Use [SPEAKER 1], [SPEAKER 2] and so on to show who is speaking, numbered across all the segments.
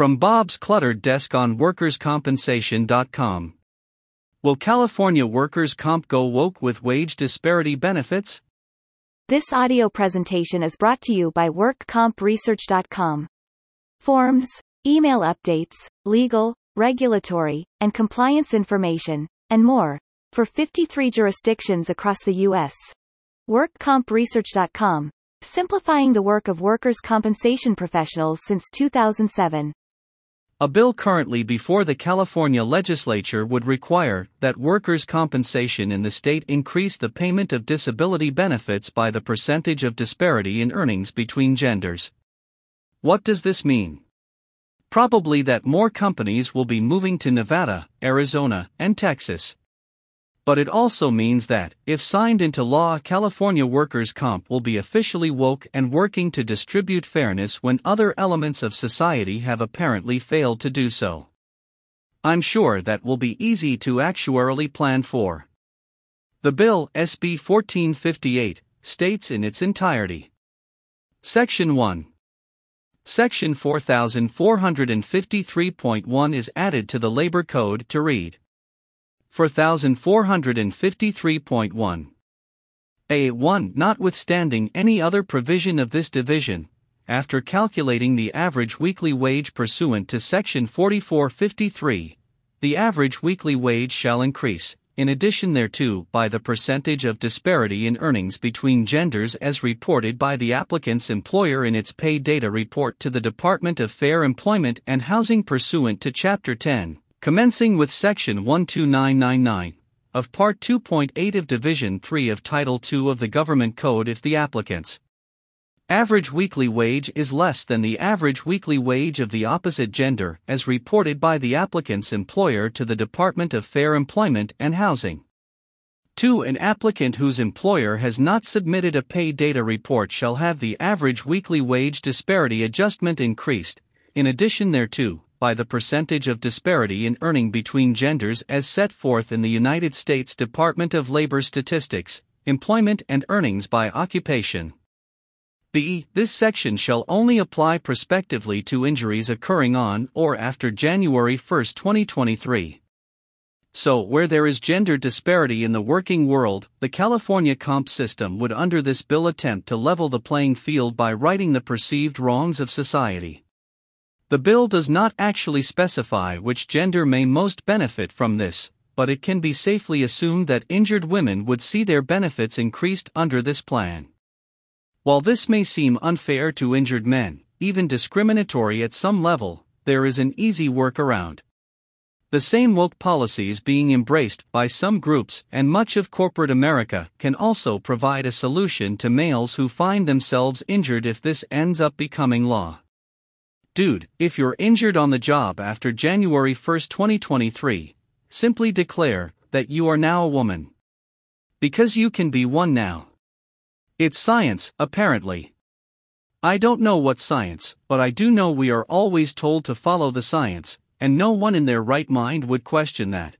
[SPEAKER 1] From Bob's cluttered desk on workerscompensation.com. Will California workers' comp go woke with wage disparity benefits?
[SPEAKER 2] This audio presentation is brought to you by WorkCompResearch.com. Forms, email updates, legal, regulatory, and compliance information, and more, for 53 jurisdictions across the U.S. WorkCompResearch.com, simplifying the work of workers' compensation professionals since 2007.
[SPEAKER 1] A bill currently before the California legislature would require that workers' compensation in the state increase the payment of disability benefits by the percentage of disparity in earnings between genders. What does this mean? Probably that more companies will be moving to Nevada, Arizona, and Texas but it also means that, if signed into law, California workers' comp will be officially woke and working to distribute fairness when other elements of society have apparently failed to do so. I'm sure that will be easy to actuarially plan for. The bill, SB 1458, states in its entirety Section 1. Section 4453.1 is added to the Labor Code to read 4453.1. A1 Notwithstanding any other provision of this division, after calculating the average weekly wage pursuant to Section 4453, the average weekly wage shall increase, in addition thereto, by the percentage of disparity in earnings between genders as reported by the applicant's employer in its pay data report to the Department of Fair Employment and Housing pursuant to Chapter 10 commencing with Section 12999 of Part 2.8 of Division 3 of Title II of the Government Code if the applicant's average weekly wage is less than the average weekly wage of the opposite gender as reported by the applicant's employer to the Department of Fair Employment and Housing. 2. An applicant whose employer has not submitted a pay data report shall have the average weekly wage disparity adjustment increased, in addition thereto, by the percentage of disparity in earning between genders as set forth in the United States Department of Labor Statistics, Employment and Earnings by Occupation. B. This section shall only apply prospectively to injuries occurring on or after January 1, 2023. So, where there is gender disparity in the working world, the California comp system would, under this bill, attempt to level the playing field by righting the perceived wrongs of society. The bill does not actually specify which gender may most benefit from this, but it can be safely assumed that injured women would see their benefits increased under this plan. While this may seem unfair to injured men, even discriminatory at some level, there is an easy workaround. The same woke policies being embraced by some groups and much of corporate America can also provide a solution to males who find themselves injured if this ends up becoming law. Dude, if you're injured on the job after January 1, 2023, simply declare that you are now a woman. Because you can be one now. It's science, apparently. I don't know what science, but I do know we are always told to follow the science, and no one in their right mind would question that.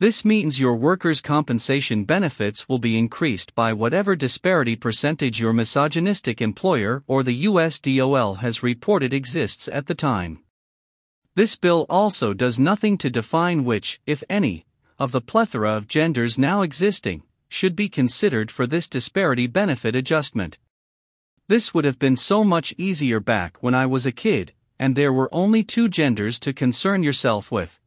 [SPEAKER 1] This means your workers' compensation benefits will be increased by whatever disparity percentage your misogynistic employer or the USDOL has reported exists at the time. This bill also does nothing to define which, if any, of the plethora of genders now existing, should be considered for this disparity benefit adjustment. This would have been so much easier back when I was a kid, and there were only two genders to concern yourself with.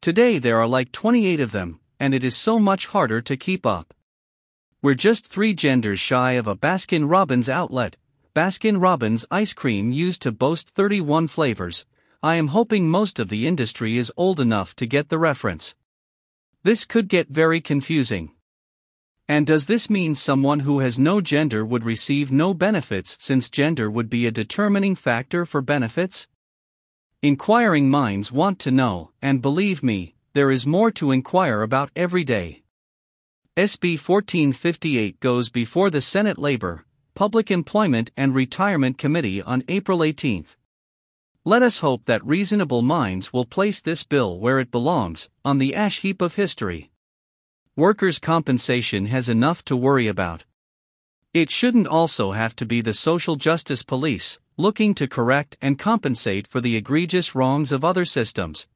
[SPEAKER 1] Today there are like 28 of them, and it is so much harder to keep up. We're just three genders shy of a Baskin Robbins outlet. Baskin Robbins ice cream used to boast 31 flavors. I am hoping most of the industry is old enough to get the reference. This could get very confusing. And does this mean someone who has no gender would receive no benefits since gender would be a determining factor for benefits? Inquiring minds want to know, and believe me, there is more to inquire about every day. SB 1458 goes before the Senate Labor, Public Employment and Retirement Committee on April 18. Let us hope that reasonable minds will place this bill where it belongs, on the ash heap of history. Workers' compensation has enough to worry about. It shouldn't also have to be the social justice police, looking to correct and compensate for the egregious wrongs of other systems,